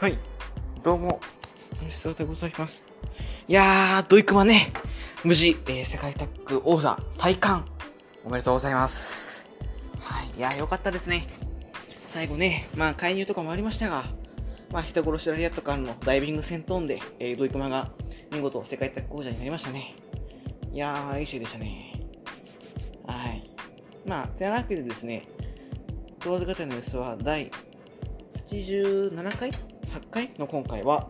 はい。どうも、吉沢でございます。いやー、ドイクマね、無事、えー、世界タッグ王座、体感、おめでとうございます。はい。いやー、よかったですね。最後ね、まあ、介入とかもありましたが、まあ、人殺しラリアットからのダイビング戦闘で、えー、ドイクマが見事世界タッグ王者になりましたね。いやー、いい試合でしたね。はい。まあ、てなわけでですね、トーズ型の様子は第87回 ?8 回の今回は、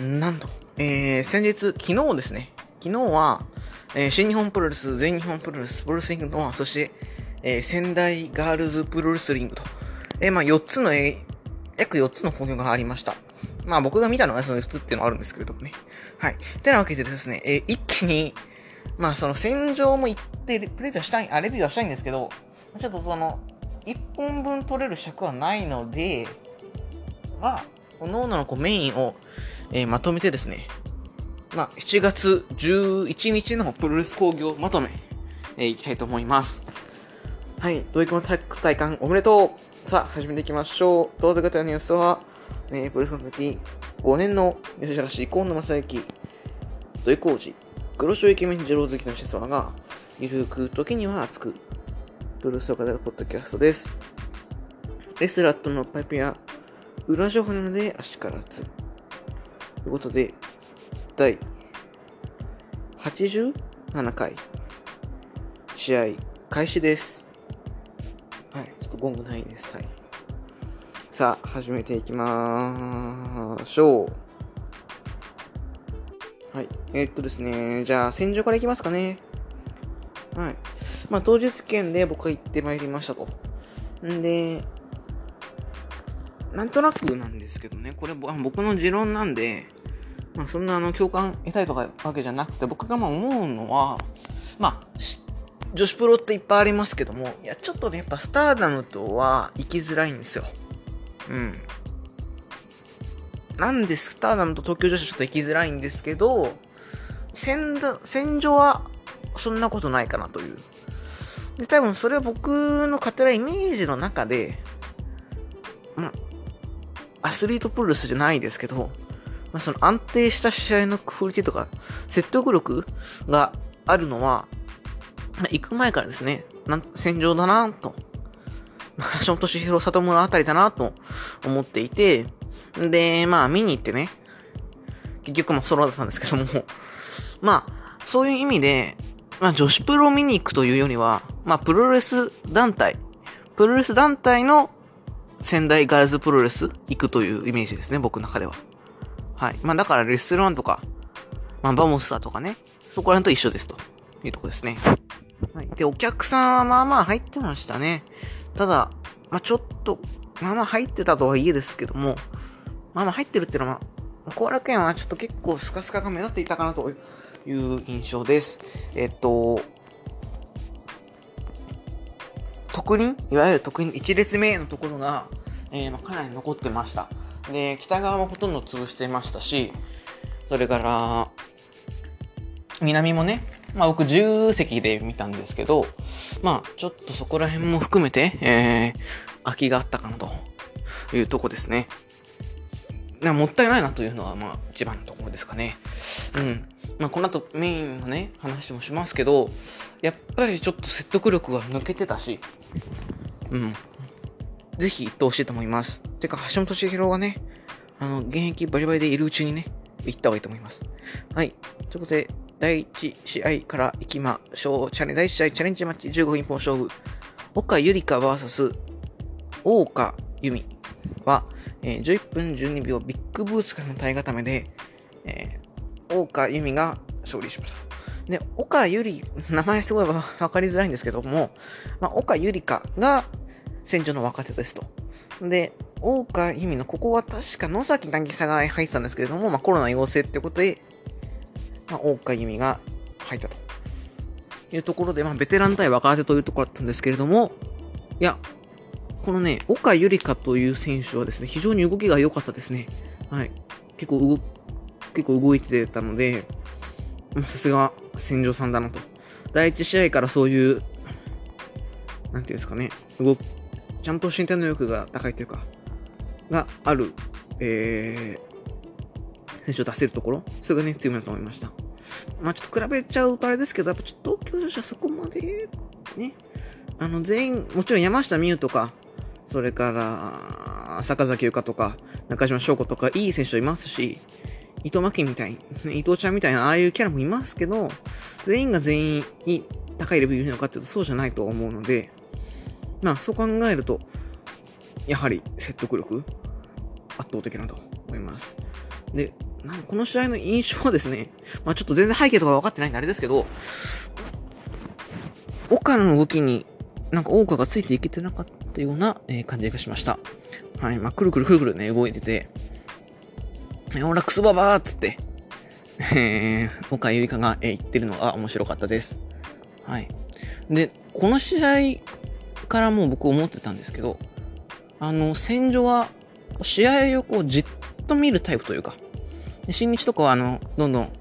なんと、えー、先日、昨日ですね、昨日は、えー、新日本プロレス、全日本プロレス、プロレスリングの、そして、えー、仙台ガールズプロレスリングと、えー、まあ4つの、えー、約4つの興行がありました。まあ僕が見たのがその4つっていうのはあるんですけれどもね。はい。てなわけでですね、えー、一気に、まあその戦場も行ってプレビューしたい、あ、レビューはしたいんですけど、ちょっとその、1本分取れる尺はないので、まあ、各々のこうメインを、えー、まとめてですね、まあ、7月11日のプロレス工業まとめ、えー、いきたいと思います。はい、ドイツのタッグ体感おめでとうさあ、始めていきましょう。どうぞ方のニュースは、えー、プロレスの時、5年の吉原市、河野正幸、土井浩二、黒潮イケメン二郎好きのシスワが、ゆるく時には熱く、プロレスを語るポッドキャストです。レスラットのパイプや裏情報なので足からつ。ということで、第87回試合開始です。はい、ちょっとゴングないです。はい。さあ、始めていきましょう。はい。えー、っとですね、じゃあ、戦場からいきますかね。はい。まあ、当日券で僕は行ってまいりましたと。んで、なんとなくなんですけどね、これ僕の持論なんで、まあ、そんなあの共感得たいとかわけじゃなくて、僕がまあ思うのは、まあ、女子プロっていっぱいありますけども、いや、ちょっとね、やっぱスターダムとは行きづらいんですよ。うん。なんでスターダムと東京女子はちょっと行きづらいんですけど、戦戦場はそんなことないかなという。で、多分それは僕の勝手なイメージの中で、ま、アスリートプロレスじゃないですけど、まあ、その安定した試合のクオリティとか、説得力があるのは、行く前からですね、なん戦場だなと、橋本敏弘里村あたりだなと思っていて、で、まあ見に行ってね、結局もソロだったんですけども、まあ、そういう意味で、まあ女子プロ見に行くというよりは、まあプロレス団体、プロレス団体の仙台ガールズプロレス行くというイメージですね、僕の中では。はい。まあだからレッスルワンとか、まあバモスターとかね、そこら辺と一緒ですというとこですね。はい。で、お客さんはまあまあ入ってましたね。ただ、まあちょっと、まあまあ入ってたとはいえですけども、まあまあ入ってるっていうのは、まあ、後楽園はちょっと結構スカスカが目立っていたかなという印象です。えっと、特輪いわゆる特輪1列目のところが、えー、まあ、かなり残ってました。で、北側もほとんど潰してましたし、それから、南もね、まあ僕10席で見たんですけど、まあちょっとそこら辺も含めて、えー、空きがあったかなというとこですね。もったいないなというのは、まあ一番のところですかね。うん。まあこの後メインのね、話もしますけど、やっぱりちょっと説得力が抜けてたし、うん。ぜひ行ってほしいと思います。てか、橋本千尋がね、あの、現役バリバリでいるうちにね、行った方がいいと思います。はい。ということで、第1試合から行きましょう。チャレ第1試合チャレンジマッチ15分一本勝負。岡ゆりか VS 大岡由美は、えー、11分12秒ビッグブースからの体固めで、えー、岡由美が勝利しました。で、岡ゆり、名前すごいわかりづらいんですけども、まあ、岡ゆりかが戦場の若手ですと。で、大岡由美のここは確か野崎渚が入ってたんですけれども、まあ、コロナ陽性ってことで、まあ、大岡由美が入ったというところで、まあ、ベテラン対若手というところだったんですけれども、いや、このね、岡ゆりかという選手はですね、非常に動きが良かったですね。はい。結構動、結構動いてたので、さすが戦場さんだなと。第一試合からそういう、なんていうんですかね、動ちゃんと身体能力が高いというか、がある、えー、選手を出せるところ、それがね、強みだと思いました。まあちょっと比べちゃうとあれですけど、やっぱちょっと東京女子はそこまで、ね、あの全員、もちろん山下美夢とか、それから、坂崎優香とか、中島翔子とか、いい選手いますし、伊藤真希みたい、伊藤ちゃんみたいな、ああいうキャラもいますけど、全員が全員に高いレベルいるのかっていうと、そうじゃないと思うので、まあ、そう考えると、やはり説得力、圧倒的なと思います。で、なんこの試合の印象はですね、まあちょっと全然背景とか分かってないんであれですけど、岡の動きになんか大川がついていけてなかったような、え、感じがしました。はい。まあ、くるくるくるくるね、動いてて、ほら、クソババーっつって、えー、岡ゆりかが、えー、言ってるのが面白かったです。はい。で、この試合からも僕思ってたんですけど、あの、戦場は、試合をこう、じっと見るタイプというか、新日とかは、あの、どんどん、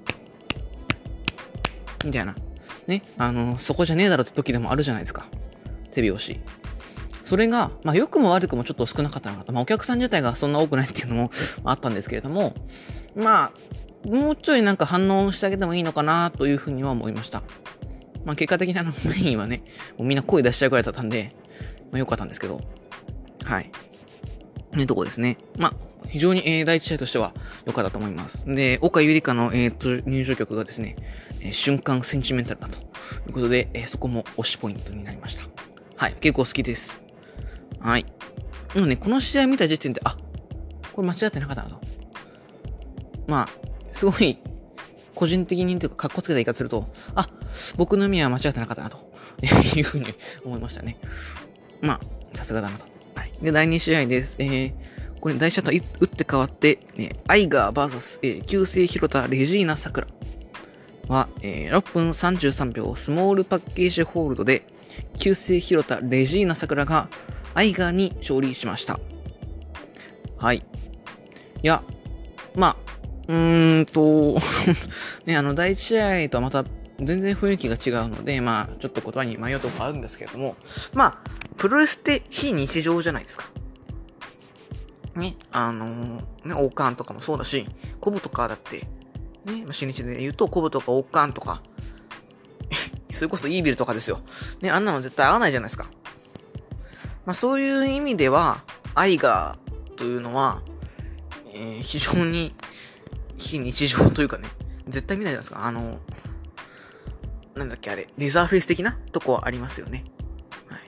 みたいな、ね、あの、そこじゃねえだろって時でもあるじゃないですか。手拍子。それが、まあ、良くも悪くもちょっと少なかったのかなまあ、お客さん自体がそんな多くないっていうのもあったんですけれども、まあ、もうちょいなんか反応してあげてもいいのかなというふうには思いました。まあ、結果的にあの、メインはね、もうみんな声出しちゃうくらいだったんで、まあ、良かったんですけど、はい。ね、とこですね。まあ、非常に、えー、第一試合としては良かったと思います。で、岡ゆりかの、えー、と入場曲がですね、えー、瞬間センチメンタルだということで、えー、そこも推しポイントになりました。はい、結構好きです。はい。もね、この試合見た時点で、あ、これ間違ってなかったなと。まあ、すごい、個人的にというか、格好つけた言い方すると、あ、僕の意味は間違ってなかったなというふうに思いましたね。まあ、さすがだなと。はい。で、第2試合です。えー、これ、大シャッター打って変わって、ね、アイガー VS、えー、旧姓広田レジーナ桜は、えー、6分33秒スモールパッケージホールドで、旧姓広田レジーナ桜がアイガーに勝利しました。はい。いや、まあ、うーんと ね、あの、第一試合とはまた全然雰囲気が違うので、まあ、ちょっと言葉に迷うとこあるんですけれども、まあ、プロレスって非日常じゃないですか。ね、あのー、ね、王冠とかもそうだし、コブとかだって、ね、まあ、新日で言うと、コブとか王冠とか、それこそイービルとかですよ。ね、あんなの絶対合わないじゃないですか。まあ、そういう意味では、アイガーというのは、えー、非常に非日常というかね、絶対見ないじゃないですか。あの、なんだっけあれ、レザーフェイス的なとこはありますよね。はい。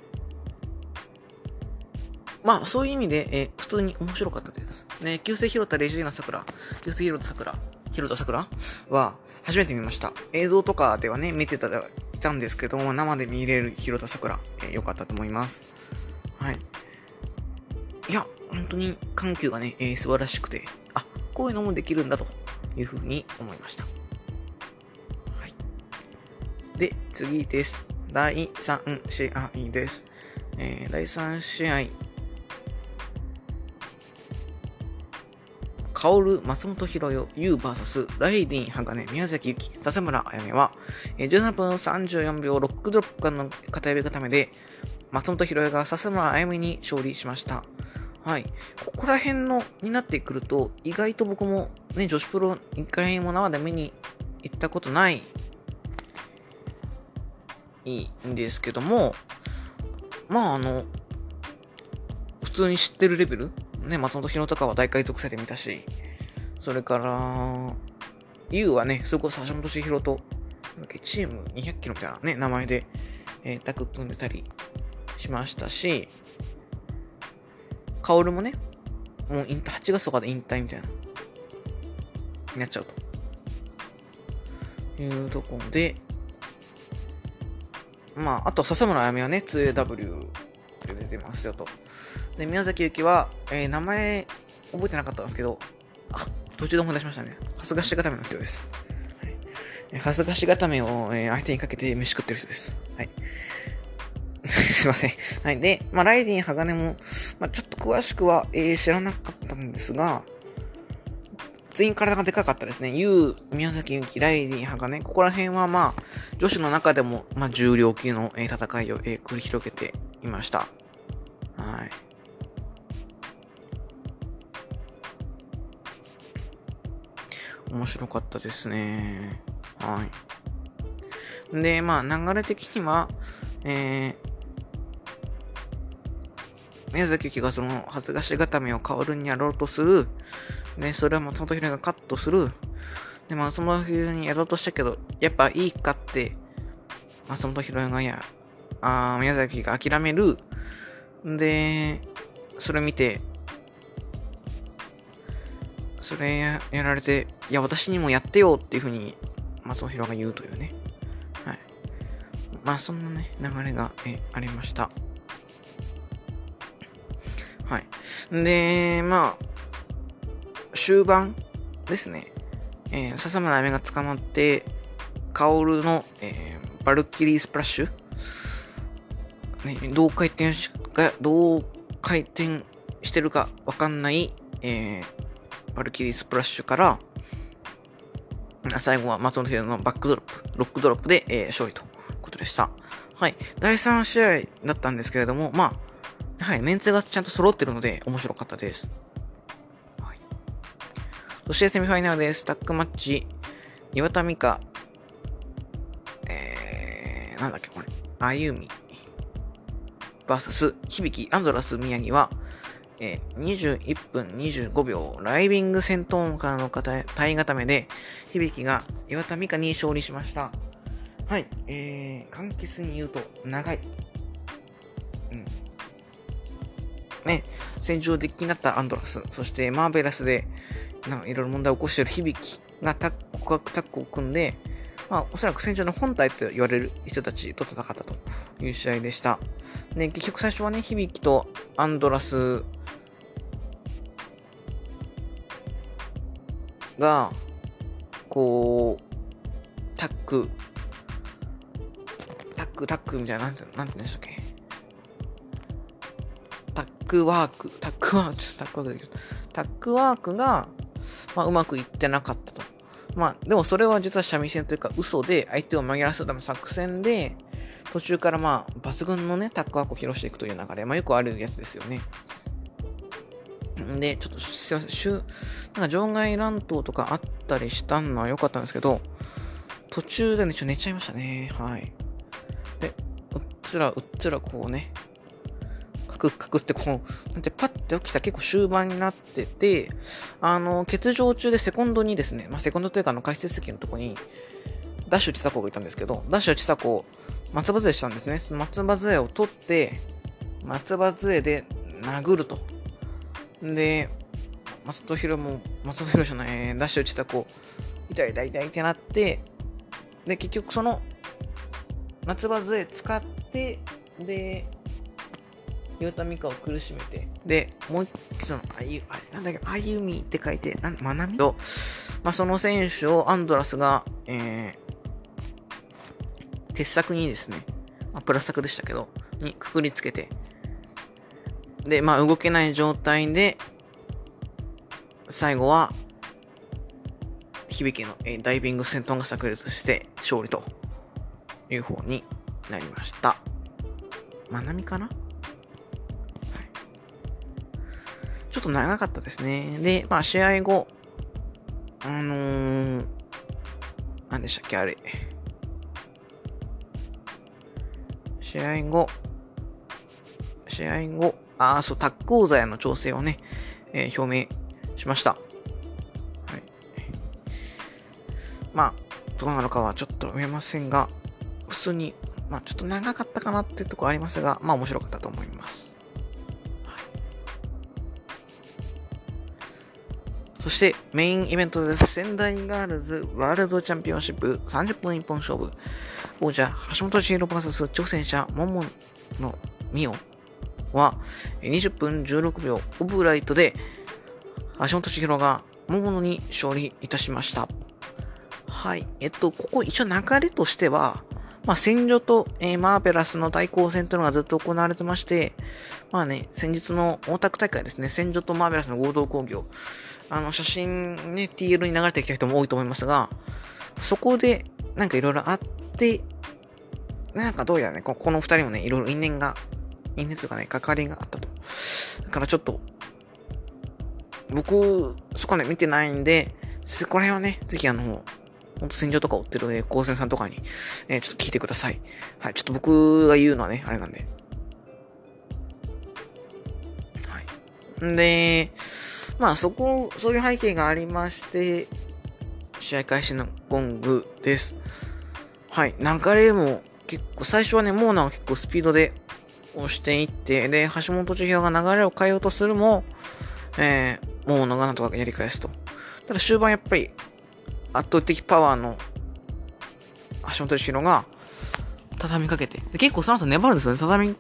まあ、そういう意味で、えー、普通に面白かったです。ね、旧姓広田レジーナ桜、旧姓広田桜、広田桜？は初めて見ました。映像とかではね、見てた、いたんですけども、生で見れる広田桜、えー、よかったと思います。はい。いや、本当に緩急がね、えー、素晴らしくて、あ、こういうのもできるんだというふうに思いました。はい。で、次です。第3試合です。えー、第3試合。薫、松本博代、ユー VS、ライディン、鋼、宮崎ゆき、笹村あやめは、えー、13分34秒ロックドロップからの片指固めで、松本博也が笹村あやめに勝利しました。はい。ここら辺の、になってくると、意外と僕もね、女子プロ一回も生で見に行ったことない、いいんですけども、まああの、普通に知ってるレベルね、松本博とかは大海賊祭で見たし、それから、ユウはね、それこそ橋本千尋と、チーム200キロみたいなね、名前で、えー、タッグ組んでたりしましたし、薫もね、もう引退、8月とかで引退みたいな、になっちゃうと。いうとこで、まあ、あと、笹村あやめはね、2AW で出てますよと。で、宮崎ゆきは、えー、名前覚えてなかったんですけど、あ、途中で思い出しましたね。春日し固めの人です。はい、春日し固めを、えー、相手にかけて飯食ってる人です。はい。すいません。はい。で、まあ、ライディン、鋼も、まあ、ちょっと詳しくは、えー、知らなかったんですが、全員体がでかかったですね。ユウ、宮崎ゆき、ライディン、鋼、ここら辺はまあ、女子の中でも、まあ、重量級の、えー、戦いを、えー、繰り広げていました。はい。面白かったですね。はい。で、まあ、流れ的には、えー、宮崎由紀がその、恥ずかし固めを薫にやろうとする。で、それを松本ひろがカットする。で、松本ひろにやろうとしたけど、やっぱいいかって、松本ひろがや、あ宮崎が諦める。で、それ見て、それやられて、いや、私にもやってよっていうふうに、松尾弘が言うというね。はい。まあ、そんなね、流れがえありました。で、まあ、終盤ですね。えー、笹村亜美が捕まって、薫の、えー、バルキリースプラッシュ、ね、どう回転しが、どう回転してるかわかんない、えー、バルキリースプラッシュから、最後は松本秀のバックドロップ、ロックドロップで、えー、勝利ということでした。はい。第3試合だったんですけれども、まあ、はい、メンツがちゃんと揃ってるので面白かったです。はい。そしてセミファイナルです。タックマッチ、岩田美香、えー、なんだっけこれ、あゆみ、バーサス、響アンドラス宮城は、えー、21分25秒、ライビング戦闘音からの体固めで、響が岩田美香に勝利しました。はい、えー、簡潔に言うと、長い。ね、戦場的になったアンドラス、そしてマーベラスで、いろいろ問題を起こしている響がタッ告白タッグを組んで、まあ、おそらく戦場の本体と言われる人たちと戦ったという試合でした。で、結局最初はね、響とアンドラスが、こう、タッグ、タッグ、タッグみたいな、なんて、なんて言うんでしたっけ？タッグワーク、タッグワーク、タッグワークできる。タッグワークが、まあ、うまくいってなかったと。まあ、でもそれは実は三味線というか嘘で相手を紛らわすための作戦で、途中からまあ、抜群のね、タッグワークを披露していくという流れ、まあよくあるやつですよね。で、ちょっとすいません、週なんか場外乱闘とかあったりしたのは良かったんですけど、途中でね、ちょっと寝ちゃいましたね。はい。で、うっつらうっつらこうね、カクカクってこう、なんてパッて起きた結構終盤になってて、あの、欠場中でセコンドにですね、まあ、セコンドというかあの解説席のとこに、ダッシュ千佐子がいたんですけど、ダッシュ千佐子、松葉杖したんですね。その松葉杖を取って、松葉杖で殴ると。で、松戸弘も、松戸弘じゃない、ダッシュ打ちたこう、痛い痛い痛いってなって、で、結局その、夏場杖使って、で、岩田美香を苦しめて、で、もう一つの、あゆ、あれ、なんだっけ、あゆみって書いて、なん、まなみ？と、まあ、その選手をアンドラスが、えー、鉄柵にですね、まあ、プラス柵でしたけど、にくくりつけて、で、まあ、動けない状態で、最後は、響の、えー、ダイビング戦闘が炸裂して勝利という方になりました。まなみかな？ちょっと長かったですね。で、まあ、試合後、あのー、何でしたっけ、あれ。試合後、試合後、ああ、そう、タック王座への調整をね、えー、表明しました。はい。まあ、どうなのかはちょっと見えませんが、普通に、まあ、ちょっと長かったかなっていうところありますが、まあ、面白かったと思います。そして、メインイベントです。仙台ガールズワールドチャンピオンシップ30分一本勝負。王者、橋本千尋 VS 挑戦者、桃の美桜は、20分16秒オブライトで、橋本千尋が桃野に勝利いたしました。はい。えっと、ここ一応流れとしては、まあ、戦場と、えー、マーベラスの対抗戦というのがずっと行われてまして、まあね、先日の大田区大会ですね、戦場とマーベラスの合同工業、あの、写真ね、TL に流れてきた人も多いと思いますが、そこで、なんかいろいろあって、なんかどうやらね、ここの二人もね、いろいろ因縁が因縁というかね、関わりがあったと。だからちょっと、僕、そこね、見てないんで、そこら辺はね、ぜひあの、ほんと戦場とか追ってる、ね、高専さんとかに、えー、ちょっと聞いてください。はい、ちょっと僕が言うのはね、あれなんで。はい。んで、まあそこ、そういう背景がありまして、試合開始のゴングです。はい。流れも結構、最初はね、モーナは結構スピードで押していって、で、橋本千尋が流れを変えようとするも、えー、モーナがなんとかやり返すと。ただ終盤やっぱり、圧倒的パワーの橋本千尋が、畳みかけて。結構その後粘るんですよね。畳み、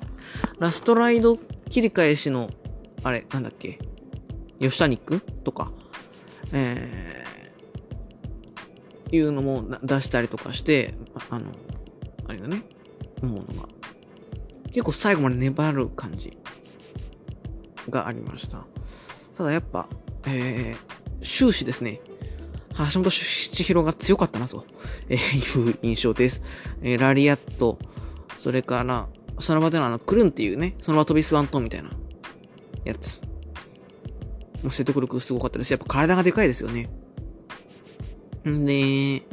ラストライド切り返しの、あれ、なんだっけ？吉谷くんとか、えー、いうのも出したりとかして、あの、あれだね、思うのが。結構最後まで粘る感じがありました。ただやっぱ、えー、終始ですね、橋本千尋が強かったなと、えー、いう印象です。えー、ラリアット、それから、その場でのあの、クルンっていうね、その場飛びスワントンみたいなやつ。もう説得力すごかったです。やっぱ体がでかいですよね。んで、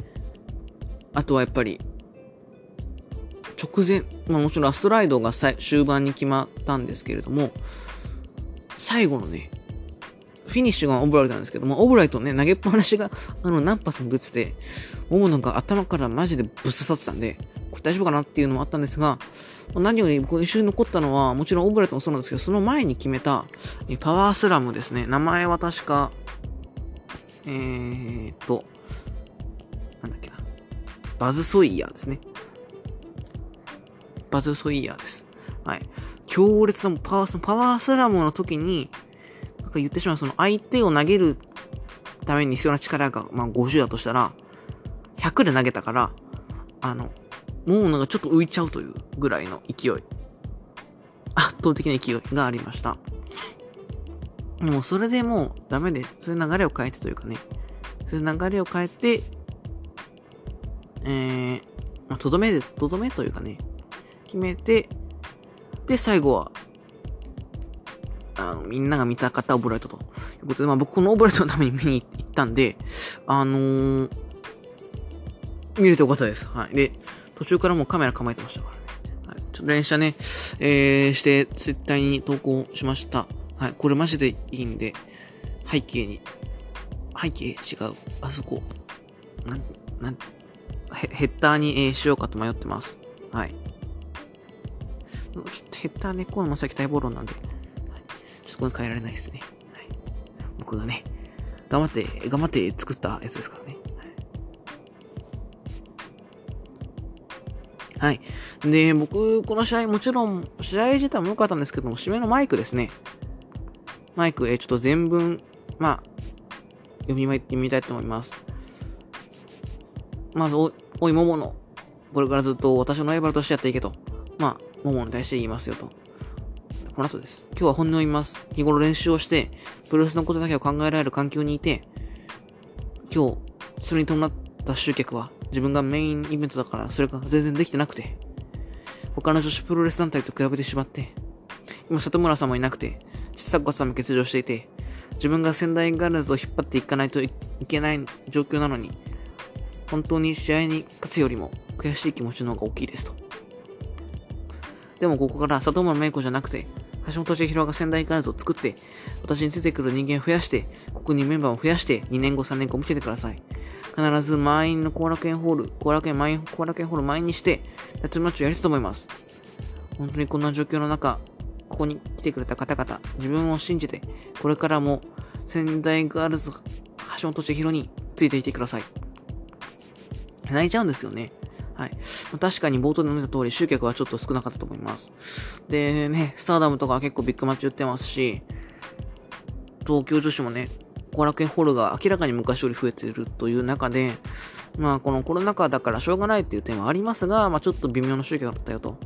あとはやっぱり、直前、まあもちろんラストライドが終盤に決まったんですけれども、最後のね、フィニッシュがオブライトなんですけども、オブライトね、投げっぱなしが、あの、何発も出てて、もうなんか頭からマジでぶっ刺さってたんで、これ大丈夫かなっていうのもあったんですが、何より僕一緒に残ったのは、もちろんオブライトもそうなんですけど、その前に決めた、パワースラムですね。名前は確か、えーっと、なんだっけな。バズソイヤーですね。バズソイヤーです。はい。強烈なパワー、パワースラムの時に、なんか言ってしまう、その相手を投げるために必要な力が、まあ50だとしたら、100で投げたから、あの、もうなんかちょっと浮いちゃうというぐらいの勢い。圧倒的な勢いがありました。もうそれでもうダメで、そういう流れを変えてというかね、そういう流れを変えて、えー、まあ、とどめで、とどめというかね、決めて、で、最後は、あの、みんなが見たかったオブライトということで、まあ僕このオブライトのために見に行ったんで、あのー、見れてよかったです。はい。で、途中からもうカメラ構えてましたからね。はい、ちょっと連写ね、えー、して、絶対に投稿しました。はい、これマジでいいんで、背景に、背景違う、あそこ、なん、なん、ヘッダーに、えー、しようかと迷ってます。はい。ちょっとヘッダーね、このまさき待望論なんで、はい、ちょっとこれ変えられないですね。はい。僕がね、頑張って、頑張って作ったやつですからね。はい。で、僕、この試合、もちろん、試合自体も良かったんですけども、締めのマイクですね。マイク、え、ちょっと全文、まあ、読み、読みたいと思います。まず、お、おい、もの、これからずっと私のライバルとしてやっていけと。まあ、ももに対して言いますよと。この後です。今日は本音を言います。日頃練習をして、プロレスのことだけを考えられる環境にいて、今日、それに伴ってた集客は、自分がメインイベントだから、それが全然できてなくて、他の女子プロレス団体と比べてしまって、今、里村さんもいなくて、ちさ子さんも欠場していて、自分が仙台ガールズを引っ張っていかないといけない状況なのに、本当に試合に勝つよりも悔しい気持ちの方が大きいですと。でもここから里村芽衣子じゃなくて、橋本千尋が仙台ガールズを作って、私に出てくる人間を増やして、ここにメンバーを増やして、2年後3年後見ててください。必ず満員の後楽園ホール、後楽園満員、後楽園ホール満員にして、タッチマッチをやりたいと思います。本当にこんな状況の中、ここに来てくれた方々、自分を信じて、これからも仙台ガールズ橋本千尋についていてください。泣いちゃうんですよね。はい。確かに冒頭で述べた通り、集客はちょっと少なかったと思います。でね、スターダムとか結構ビッグマッチ売ってますし、東京女子もね、後楽園ホールが明らかに昔より増えているという中で、まあ、このコロナ禍だからしょうがないっていう点はありますが、まあ、ちょっと微妙な宗教だったよと。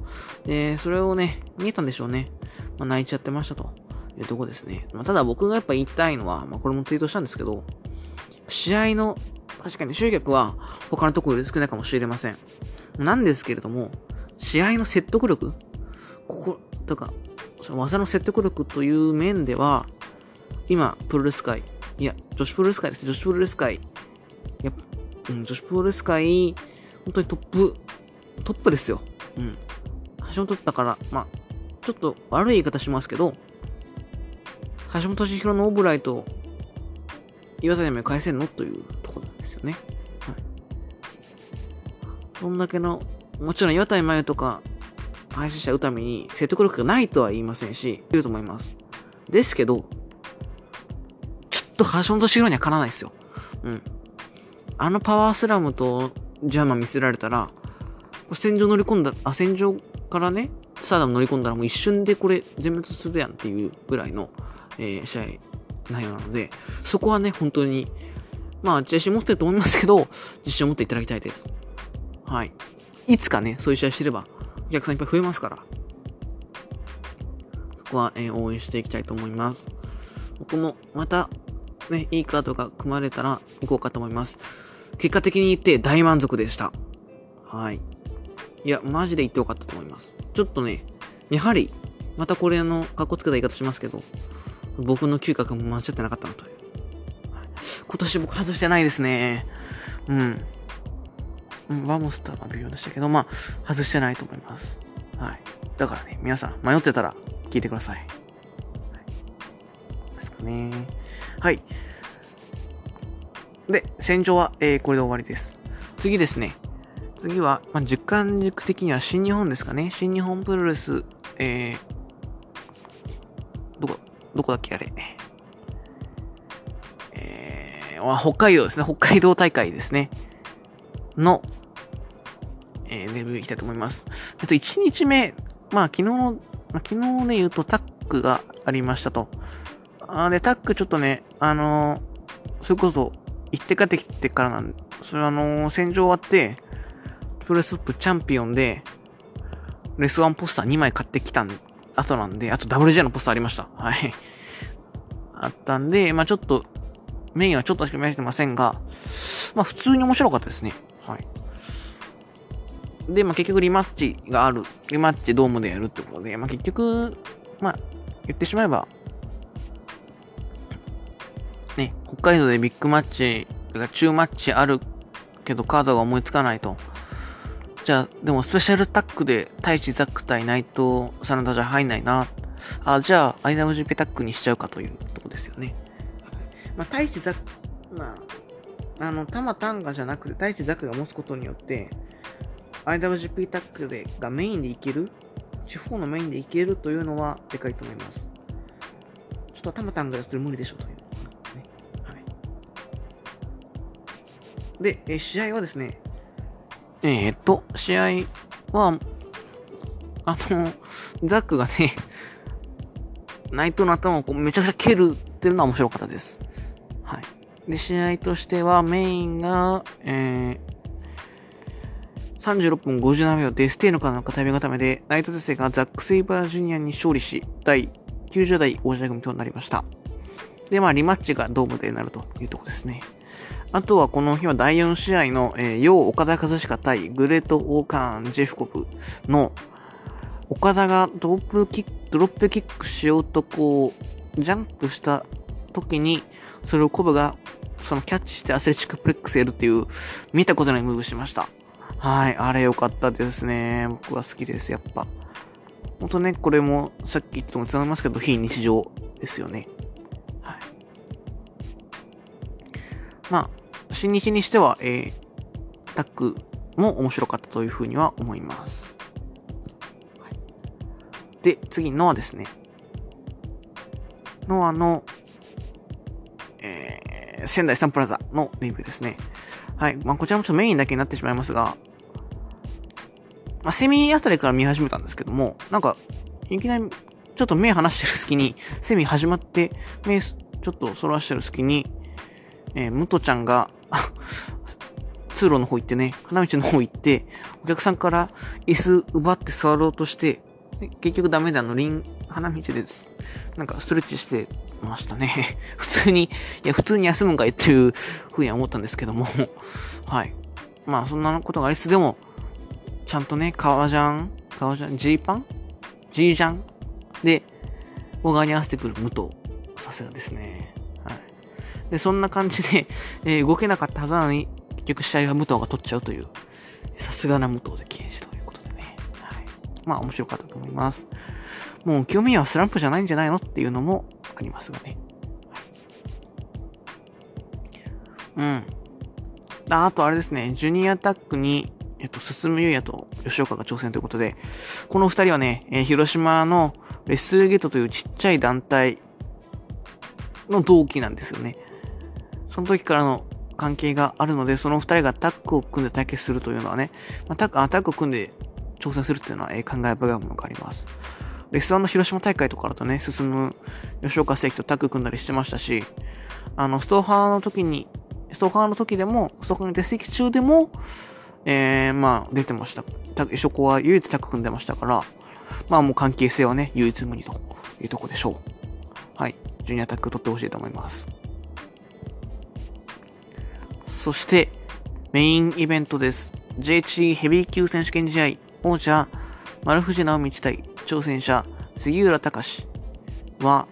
で、それをね、見えたんでしょうね。まあ、泣いちゃってましたというとこですね。まあ、ただ僕がやっぱ言いたいのは、まあ、これもツイートしたんですけど、試合の、確かに集客は他のところより少ないかもしれません。なんですけれども、試合の説得力ここ、とか、その技の説得力という面では、今、プロレス界、いや、女子プロレス界です。女子プロレス界いや、うん、女子プロレス界、本当にトップ、トップですよ。うん。橋本だから、まあ、ちょっと悪い言い方しますけど、橋本敏弘のオブライト、岩谷も返せんのというところなんですよね。はい。そんだけの、もちろん岩谷真由とか、配信者うために説得力がないとは言いませんし、言うと思います。ですけど、と橋本敏弘にはかなわないですよ。うん。あのパワースラムとジャーマン見せられたら、戦場乗り込んだ、あ、戦場からね、スターダム乗り込んだらもう一瞬でこれ全滅するやんっていうぐらいの、えー、試合内容なので、そこはね、本当に、まあ、自信持ってると思いますけど、自信を持っていただきたいです。はい。いつかね、そういう試合してれば、お客さんいっぱい増えますから。そこは、えー、応援していきたいと思います。僕もまた、ね、いいカードが組まれたら行こうかと思います。結果的に言って大満足でした。はい。いや、マジで言ってよかったと思います。ちょっとね、やはり、またこれあの、かっこつけた言い方しますけど、僕の嗅覚も間違ってなかったなという。今年僕外してないですね。うん。うん、ワモスターは微妙でしたけど、まあ、外してないと思います。はい。だからね、皆さん、迷ってたら聞いてください。はい、ですかね。はい。で、戦場は、えー、これで終わりです。次ですね。次は、まあ、時間軸的には新日本ですかね。新日本プロレス、えー、どこ、どこだっけあれ。えー、北海道ですね。北海道大会ですね。の、えー、レビューいきたいと思います。えっと、1日目、まあ、昨日の、まあ、昨日ね、言うとタックがありましたと。あで、タックちょっとね、あのー、それこそ、行って帰ってきてからなんで、それあのー、戦場終わって、プロレストップチャンピオンで、レスワンポスター2枚買ってきたん後なんで、あと WJ のポスターありました。はい。あったんで、まあちょっと、メインはちょっとしか見せてませんが、まあ普通に面白かったですね。はい。で、まあ結局リマッチがある。リマッチドームでやるってことで、まあ結局、まあ言ってしまえば、ね、北海道でビッグマッチが中マッチあるけどカードが思いつかないと。じゃあ、でもスペシャルタックで太一ザック対内藤真田じゃ入んないな。あ、じゃあ、IWGP タックにしちゃうかというとこですよね。まあ、太一ザック、まあ、あの、タマタンガじゃなくて太一ザックが持つことによって、IWGP タックでがメインでいける？地方のメインでいけるというのはでかいと思います。ちょっとタマタンガやそれ無理でしょという、で、え試合はですね、えー、っと、試合は、あの、ザックがね、内藤の頭をこうめちゃくちゃ蹴るっていうのは面白かったです。はい。で、試合としてはメインが、えー、36分57秒でステーのからの片目固めで、ナイトデセがザック・セイバージュニアに勝利し、第90代王者組となりました。で、まあ、リマッチがドームでなるというとこですね。あとはこの日は第4試合の、えー、ヨ岡田和親対グレート・オーカーン・ジェフコブの岡田がドロップキック、ドロップキックしようとこう、ジャンプした時に、それをコブがそのキャッチしてアスレチックプレックスやるっていう、見たことないムーブしました。はい、あれ良かったですね。僕は好きです、やっぱ。ほんとね、これもさっき言ったとも繋がりますけど、非日常ですよね。はい。まあ、新日にしては、えー、タックも面白かったというふうには思います。はい、で、次、ノアですね。ノアの、えー、仙台サンプラザのレビューですね。はい。まあ、こちらもちょっとメインだけになってしまいますが、まあ、セミあたりから見始めたんですけども、なんか、いきなり、ちょっと目離してる隙に、セミ始まって、目、ちょっと反らしてる隙に、えー、ムトちゃんが 通路の方行ってね、花道の方行って、お客さんから椅子奪って座ろうとして、結局ダメだ、あの、リン、花道です。なんかストレッチしてましたね。普通に、いや、普通に休むんかいっていう ふうには思ったんですけどもはい。まあ、そんなことがありつつでも、ちゃんとね、革ジャン革ジャンジーパン？ジージャン？で、小川に合わせてくる武藤。さすがですね。で、そんな感じで、えー、動けなかったはずなのに、結局試合は武藤が取っちゃうという、さすがな武藤で禁止ということでね。はい。まあ面白かったと思います。もう清宮はスランプじゃないんじゃないのっていうのもありますがね。うん。ああとあれですね、ジュニアタックに、えっと、進む優也と吉岡が挑戦ということで、この二人はね、えー、広島のレッスルゲートというちっちゃい団体の同期なんですよね。その時からの関係があるので、その二人がタッグを組んで対決するというのはね、まあ、タッグ、あ、タッグを組んで挑戦するっていうのは、えー、考え深いものがあります。レスワンの広島大会とかだとね、進む吉岡正樹とタッグ組んだりしてましたし、あの、ストーハーの時に、ストーハーの時でも、ストーハーの出席中でも、えー、まあ、出てました。吉岡は唯一タッグ組んでましたから、まあもう関係性はね、唯一無二というとこでしょう。はい。ジュニアタッグ取ってほしいと思います。そして、メインイベントです。JHE ヘビー級選手権試合、王者、丸藤直道対挑戦者、杉浦隆は、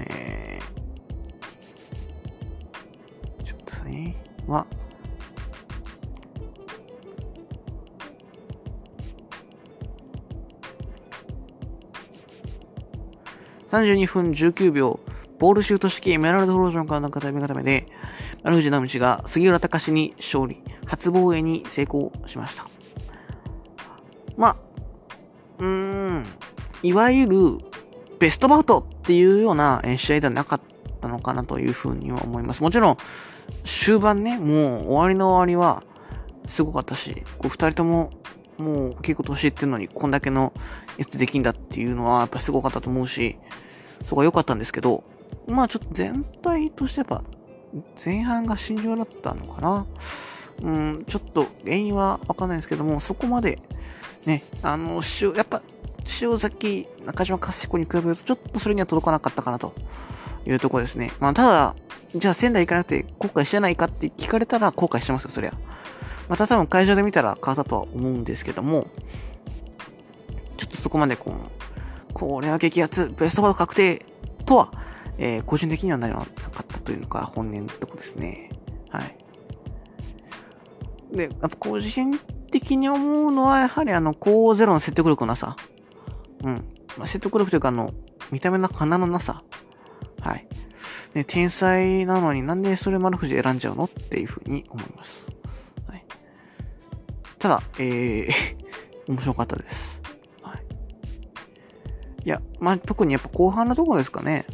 えー、ちょっとね、は、32分19秒、ボールシュート式エメラルドフロージョンからの固め固めで、丸藤直道が杉浦隆に勝利、初防衛に成功しました。まあ、うーん、いわゆるベストバウトっていうような試合ではなかったのかなというふうには思います。もちろん、終盤ね、もう終わりの終わりはすごかったし、こう二人とももう結構年いってるのにこんだけのやつできんだっていうのはやっぱすごかったと思うし、そこは良かったんですけど、まあちょっと全体としてやっぱ前半が心情だったのかな？うん、ちょっと原因はわかんないですけども、そこまでね、あの、塩やっぱ塩崎、中島勝彦に比べるとちょっとそれには届かなかったかなというところですね。まあただ、じゃあ仙台行かなくて後悔してないかって聞かれたら後悔してますよ、そりゃ。また多分会場で見たら変わったとは思うんですけども、ちょっとそこまでこう、これは激アツ、ベストバード確定とは、えー、個人的にはならなかったというのが本音のとこですね。はい。で、やっぱ個人的に思うのは、やはりあの、高ゼロの説得力のなさ。うん。まあ、説得力というか、あの、見た目の花のなさ。はい。ね、天才なのになんでそれ丸藤選んじゃうのっていうふうに思います。はい。ただ、えー 面白かったです。はい。いや、まあ、特にやっぱ後半のとこですかね。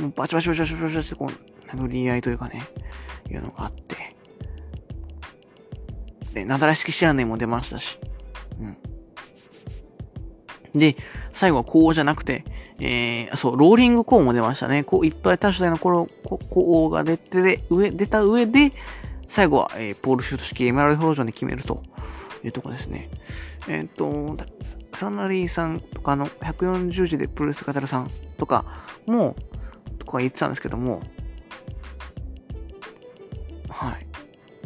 もうバチバチバチバチバチバチってこう、殴り合いというかね、いうのがあって。で、なだら式シアネも出ましたし。うん。で、最後はこうじゃなくて、えー、そう、ローリングコーも出ましたね。こう、いっぱい多種類の頃、こうが出て、で、上、出た上で、最後は、えー、ポールシュート式エメラルドフロージョンで決めるというとこですね。えっ、と、サンナリーさんとかの140字でプロレス語るさんとかも、とか言ってたんですけども、はい。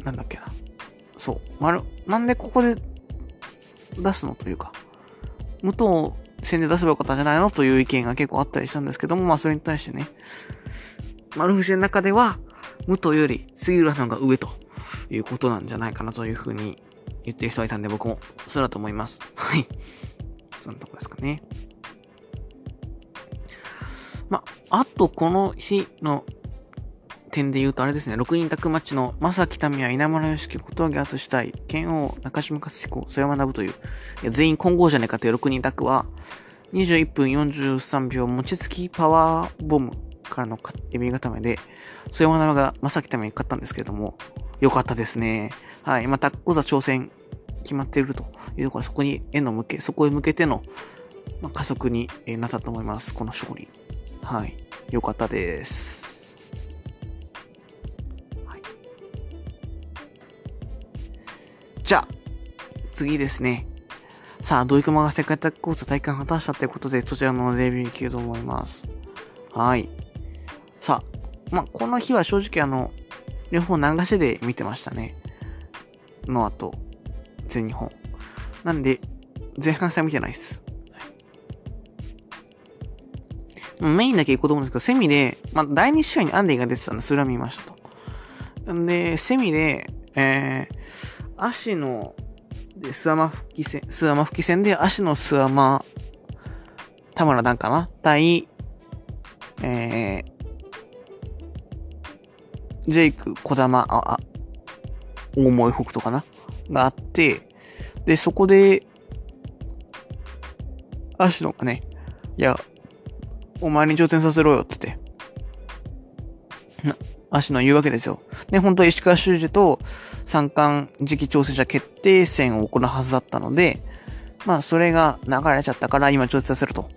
なんだっけな。そう。まる、なんでここで出すの？というか、武藤戦で出せばよかったんじゃないの？という意見が結構あったりしたんですけども、まあそれに対してね、丸藤の中では、武藤より杉浦さんが上ということなんじゃないかなというふうに言ってる人がいたんで、僕もそうだと思います。はい。そんなとこですかね。まあ、あとこの日の点で言うとあれですね、6人宅マッチの正木民也、稲村良樹、小峠厚したい、剣王、中島克彦、曽山学という、い全員混合じゃねえかという6人宅は、21分43秒、餅つきパワーボムからのエビ固めで、曽山学が正木民に勝ったんですけれども、良かったですね。はい。また、小座挑戦決まっているというところ、そこに、への向け、そこへ向けての、まあ、加速になったと思います。この勝利。はい。良かったです。じゃあ、次ですね。さあ、土井熊が世界タッグコース体感果たしたということで、そちらのレビューいきたいと思います。はい。さあ、まあ、この日は正直あの、両方流しで見てましたね。の後、全日本。なんで、前半戦見てないっす。メインだけ行こうと思うんですけど、セミで、まあ、第2試合にアンディが出てたんで、それは見ましたと。んで、セミで、えー、足の、で、スアマ復帰戦、スアマ復帰戦で、足のスアマ、田村ダンかな？対、えー、ジェイク、小玉、あ、あ、大森北斗かな？があって、で、そこで、足野がね、いや、お前に挑戦させろよ、つって。足野言うわけですよ。で、本当は石川修司と三冠次期挑戦者決定戦を行うはずだったので、まあ、それが流れちゃったから今挑戦させると。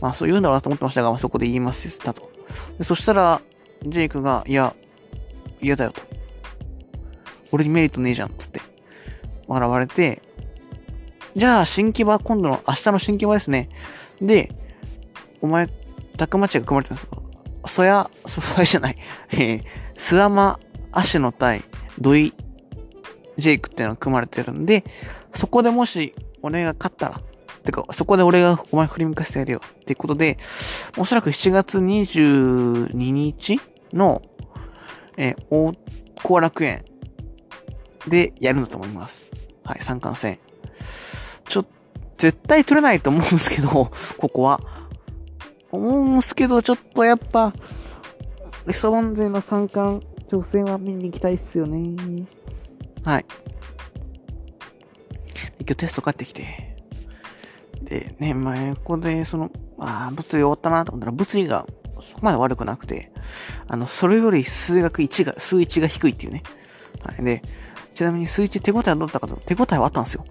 まあ、そう言うんだろうなと思ってましたが、まあ、そこで言いますたと。でそしたら、ジェイクが、いや、嫌だよと。俺にメリットねえじゃん、つって。笑われて、じゃあ、新木場、今度の明日の新木場ですね。で、お前、タックマッチが組まれてます。そや、そやじゃない。えー、スアマ、アシノ対、ドイ、ジェイクっていうのが組まれてるんで、そこでもし、俺が勝ったら、てか、そこで俺がお前振り向かせてやるよ。っていうことで、おそらく7月22日の、えー、大、後楽園でやるんだと思います。はい、三冠戦。ちょ、絶対取れないと思うんですけど、ここは。思うんすけど、ちょっとやっぱ、リソバン勢の三冠挑戦は見に行きたいっすよね。はい。今日テスト帰ってきて、で、ね、前、ここで、その、ああ、物理終わったなと思ったら、物理がそこまで悪くなくて、あの、それより数学1が、数1が低いっていうね。はい。で、ちなみに数1手応えはどうだったかと、手応えはあったんですよ。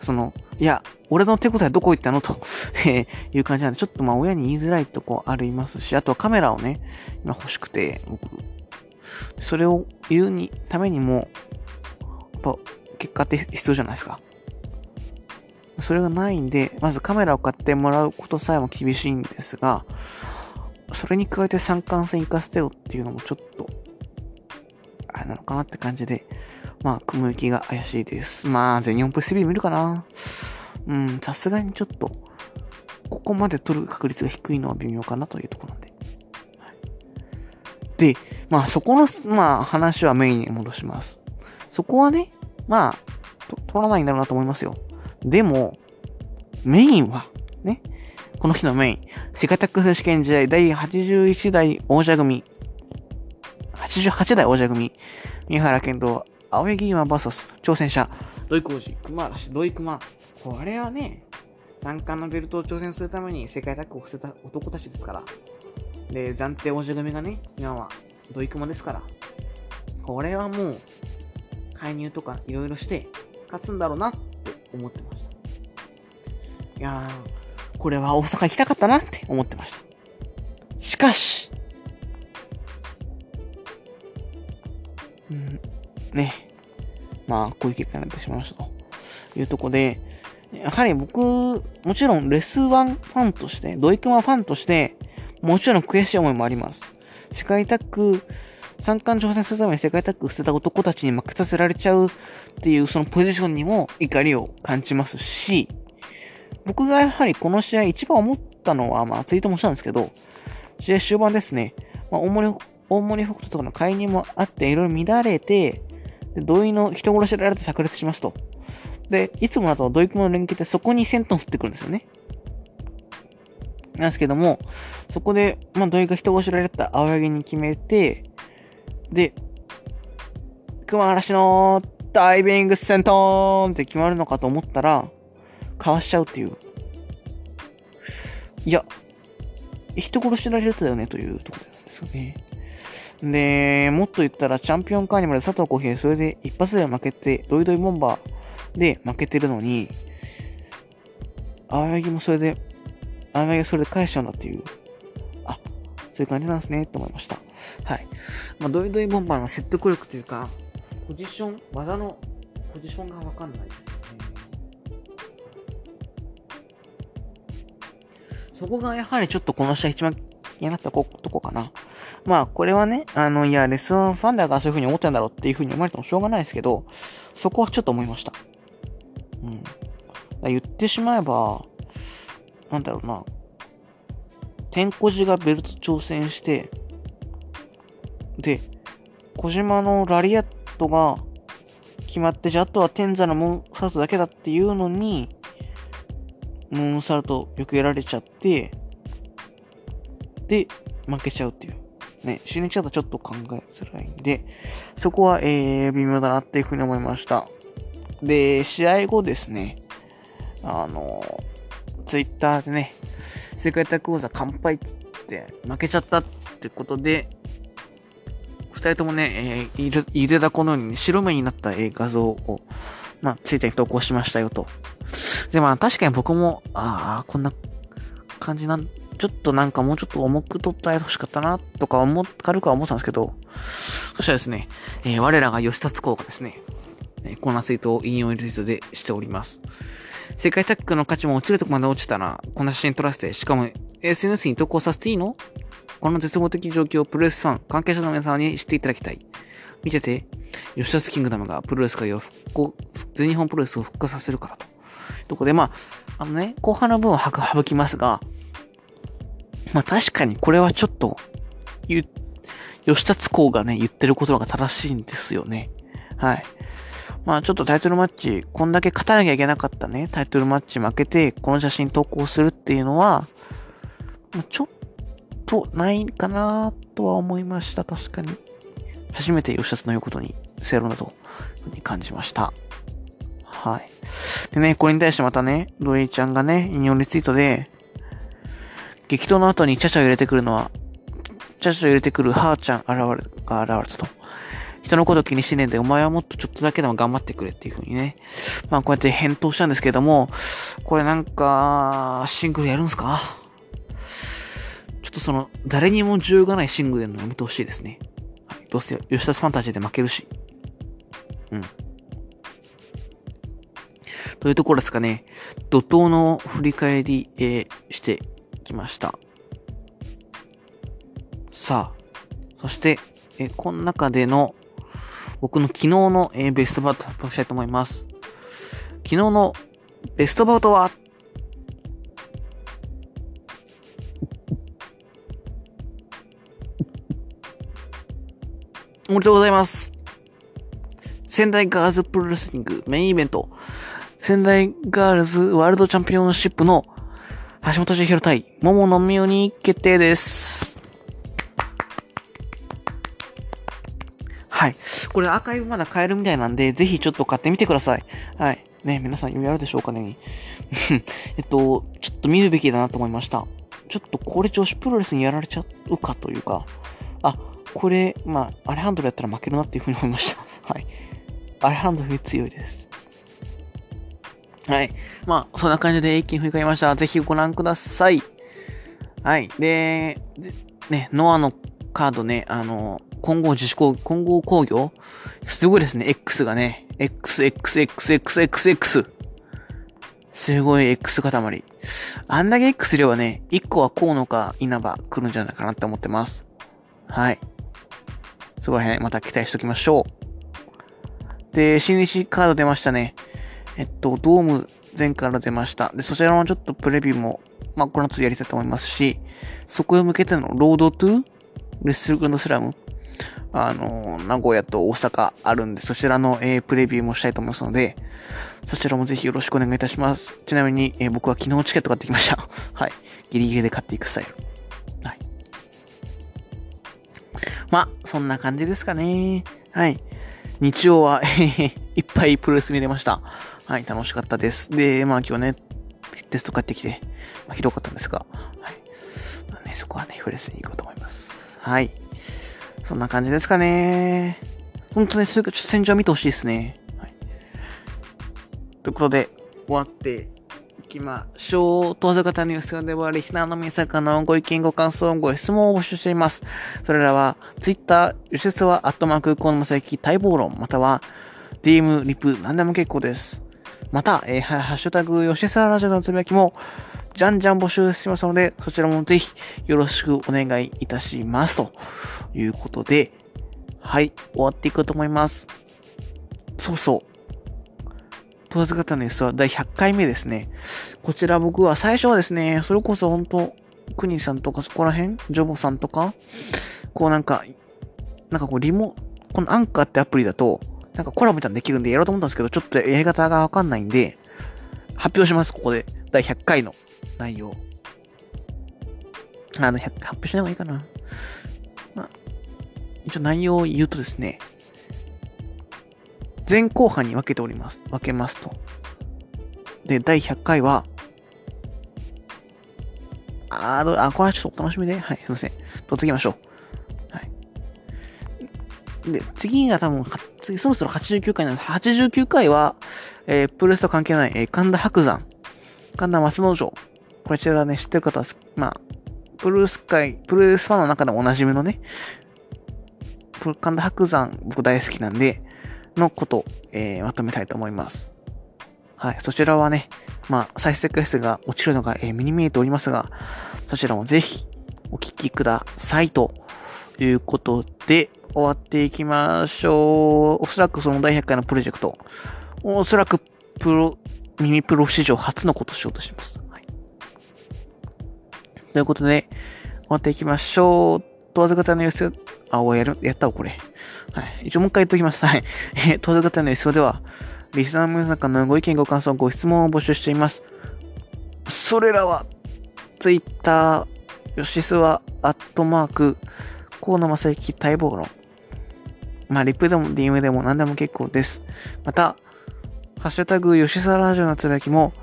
その、いや、俺の手応えどこ行ったの？と えいう感じなんで、ちょっとまあ親に言いづらいとこありますし、あとはカメラをね、今欲しくて、僕、それを言うに、ためにも、やっぱ、結果って必要じゃないですか。それがないんで、まずカメラを買ってもらうことさえも厳しいんですが、それに加えて三冠戦行かせてよっていうのもちょっと、あれなのかなって感じで、まあ、雲行きが怪しいです。まあ、全日本プレスリー見るかなうん、さすがにちょっと、ここまで取る確率が低いのは微妙かなというところなんで。で、まあ、そこの、まあ、話はメインに戻します。そこはね、まあ、取らないんだろうなと思いますよ。でも、メインは、ね、この日のメイン、世界タック選手権時代第81代王者組、88代王者組、三原健と青柳馬 VS 挑戦者、土井浩二、熊嵐、土井熊。これはね、三冠のベルトを挑戦するために世界タッグを伏せた男たちですから。で、暫定王子組がね、今は土井熊ですから。これはもう、介入とかいろいろして勝つんだろうなって思ってました。いやー、これは大阪行きたかったなって思ってました。しかし、まあ、こういう結果になってしまいましたというとこで、やはり僕、もちろんレスワンファンとして、ドイクマファンとして、もちろん悔しい思いもあります。世界タッグ、三冠挑戦するために世界タッグ捨てた男たちに負けさせられちゃうっていうそのポジションにも怒りを感じますし、僕がやはりこの試合一番思ったのは、まあツイートもしたんですけど、試合終盤ですね、まあ大森、大森北斗とかの介入もあっていろいろ乱れて、で、土井の人殺しられて炸裂しますと。で、いつもだと土井君の連携ってそこに1000トン降ってくるんですよね。なんですけども、そこで、まあ、土井が人殺しられた青柳に決めて、で、熊嵐のダイビングセントーンって決まるのかと思ったら、かわしちゃうっていう。いや、人殺しられてたよねというところなんですよね。で、もっと言ったらチャンピオンカーニバル佐藤浩平、それで一発で負けて、ドイドイボンバーで負けてるのに、青柳もそれで、青柳がそれで返しちゃうんだっていう、あ、そういう感じなんですね、と思いました。はい。まあ、ドイドイボンバーの説得力というか、ポジション、技のポジションがわかんないですよね。そこがやはりちょっとこの試合一番気になったとこかな。まあ、これはね、あの、いや、レッスンファンだからそういう風に思ってんだろうっていう風に思われてもしょうがないですけど、そこはちょっと思いました。うん。言ってしまえば、なんだろうな、天小路がベルト挑戦して、で、小島のラリアットが決まって、じゃああとは天座のムーンサルトだけだっていうのに、ムーンサルトよくやられちゃって、で、負けちゃうっていう。ね、死にちゃうとちょっと考えづらいんで、そこは、えー、微妙だなっていうふうに思いました。で、試合後ですね、あの、ツイッターでね、世界卓王座乾杯っつって負けちゃったってことで、二人ともね、えー、ゆでだこのように白目になった、え画像を、まあ、ツイッターに投稿しましたよと。で、まあ、確かに僕も、ああ、こんな感じなん、ちょっとなんかもうちょっと重く取ってほしかったな、とか思、軽くは思ったんですけど、そしたらですね、えー、我らが吉達公がですね、えー、こんなツイートを引用リツイートでしております。世界タッグの価値も落ちるとこまで落ちたら、こんな写真撮らせて、しかも SNS に投稿させていいの？この絶望的状況をプロレスファン、関係者の皆様に知っていただきたい。見てて、吉田スキングダムがプロレス界を復興、全日本プロレスを復活させるからと。とこで、まあ、あのね、後半の分は省きますが、まあ確かにこれはちょっと、ゆ、吉田津公がね、言ってることが正しいんですよね。はい。まあちょっとタイトルマッチ、こんだけ勝たなきゃいけなかったね、タイトルマッチ負けて、この写真投稿するっていうのは、ちょっとないかなとは思いました、確かに。初めて吉田の言うことに正論だと、に感じました。はい。でね、これに対してまたね、ドイちゃんがね、引用リツイートで、激闘の後にチャチャを入れてくるのは、チャチャを入れてくるハーちゃん現れ、が現れたと。人のこと気にしねえんで、お前はもっとちょっとだけでも頑張ってくれっていう風にね。まあこうやって返答したんですけども、これなんか、シングルやるんすか？ちょっとその、誰にも需要がないシングルやるのやめてほしいですね。はい。どうせ、吉田ファンタジーで負けるし。うん。というところですかね。怒涛の振り返り、えー、してきました。さあ、そして、えこの中での僕の昨日の、え、ベストバウト発表したいと思います。昨日のベストバウトはおめでとうございます。仙台ガールズプロレスリングメインイベント、仙台ガールズワールドチャンピオンシップの橋本千尋対桃のみおに決定です。はい。これアーカイブまだ買えるみたいなんで、ぜひちょっと買ってみてください。はい。ね、皆さん余裕あるでしょうかね。えっと、ちょっと見るべきだなと思いました。ちょっとこれ女子プロレスにやられちゃうかというか、あ、これ、まあ、アレハンドルやったら負けるなっていうふうに思いました。はい。アレハンドル強いです。はい。まあ、そんな感じで一気に振り返りました。ぜひご覧ください。はい。で、ね、ノアのカードね、あの、混合自主工、混合工業？すごいですね、X がね。X、X、X、X、X、X。すごい X 塊。あんだけ X いればね、1個は河野か稲葉来るんじゃないかなって思ってます。はい。そこら辺また期待しときましょう。で、新日カード出ましたね。えっと、ドーム前から出ました。で、そちらのちょっとプレビューも、まあ、この後やりたいと思いますし、そこへ向けてのロードトゥレッスルグンドスラムあの、名古屋と大阪あるんで、そちらの、えー、プレビューもしたいと思いますので、そちらもぜひよろしくお願いいたします。ちなみに、えー、僕は昨日チケット買ってきました。はい。ギリギリで買っていくスタイル。はい。まあ、そんな感じですかね。はい。日曜は、えー、いっぱいプロレス見れました。はい、楽しかったです。で、まあ今日ね、テスト買ってきて、まあ、ひどかったんですが、はい。まあね、そこはね、フレスに行こうと思います。はい。そんな感じですかね。本当に、それかちょっと戦場見てほしいですね。はい。ということで、終わっていきましょう。当座型ニュースでは、リスナーの皆さんからのご意見、ご感想、ご質問を募集しています。それらは、Twitter、吉節は、アットマーク、コンマセキ、待望論、または、DM、リプ、何でも結構です。また、えー、ハッシュタグ、吉沢ラジオのつぶやきも、じゃんじゃん募集しますので、そちらもぜひよろしくお願いいたします。ということで、はい、終わっていこうと思います。そうそう。問わず方のニュースは第100回目ですね。こちら僕は最初はですね、それこそ本当クニさんとかそこら辺ジョボさんとかこうなんか、なんかこうリモ、このアンカーってアプリだと、なんかコラボみたいなのできるんでやろうと思ったんですけど、ちょっとやり方がわかんないんで、発表します、ここで。第100回の内容。あの、発表しない方がいいかな。まあ、一応内容を言うとですね、前後半に分けております。分けますと。で、第100回は、あー、あ、これはちょっとお楽しみで。はい、すいません。と次行きましょう。で、次が多分、次そろそろ89回なんです。89回は、えー、プロレスと関係ない、えー、神田伯山、神田松之丞。こちらね、知ってる方は、まあ、プロレス界、プロレスファンの中でもおなじみのね、神田伯山、僕大好きなんで、のこと、えー、まとめたいと思います。はい、そちらはね、まあ、再生回数が落ちるのが、えー、目に見えておりますが、そちらもぜひお聞きくださいということで、終わっていきましょう。おそらくその第100回のプロジェクト、おそらくプロ、ミニプロ史上初のことしようとします。はい、ということで、終わっていきましょう。問わず方の様子、あ、おやる、やったわ、これ。はい。一応もう一回言っときます。はい。え問わず方の様子では、リスナーの皆さんのご意見、ご感想、ご質問を募集しています。それらは、ツイッター、吉スワ、アットマーク、河野正幸待望論。まあ、リプでも DM でも何でも結構です。また、ハッシュタグ、吉沢ラジオのつぶやきも、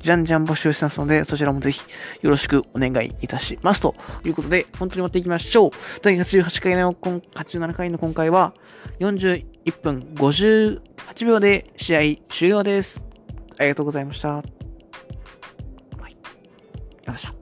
じゃんじゃん募集してますので、そちらもぜひよろしくお願いいたします。ということで、本当に終わっていきましょう。第88回の、87回の今回は、41分58秒で試合終了です。ありがとうございました。はい。ありがとうございました。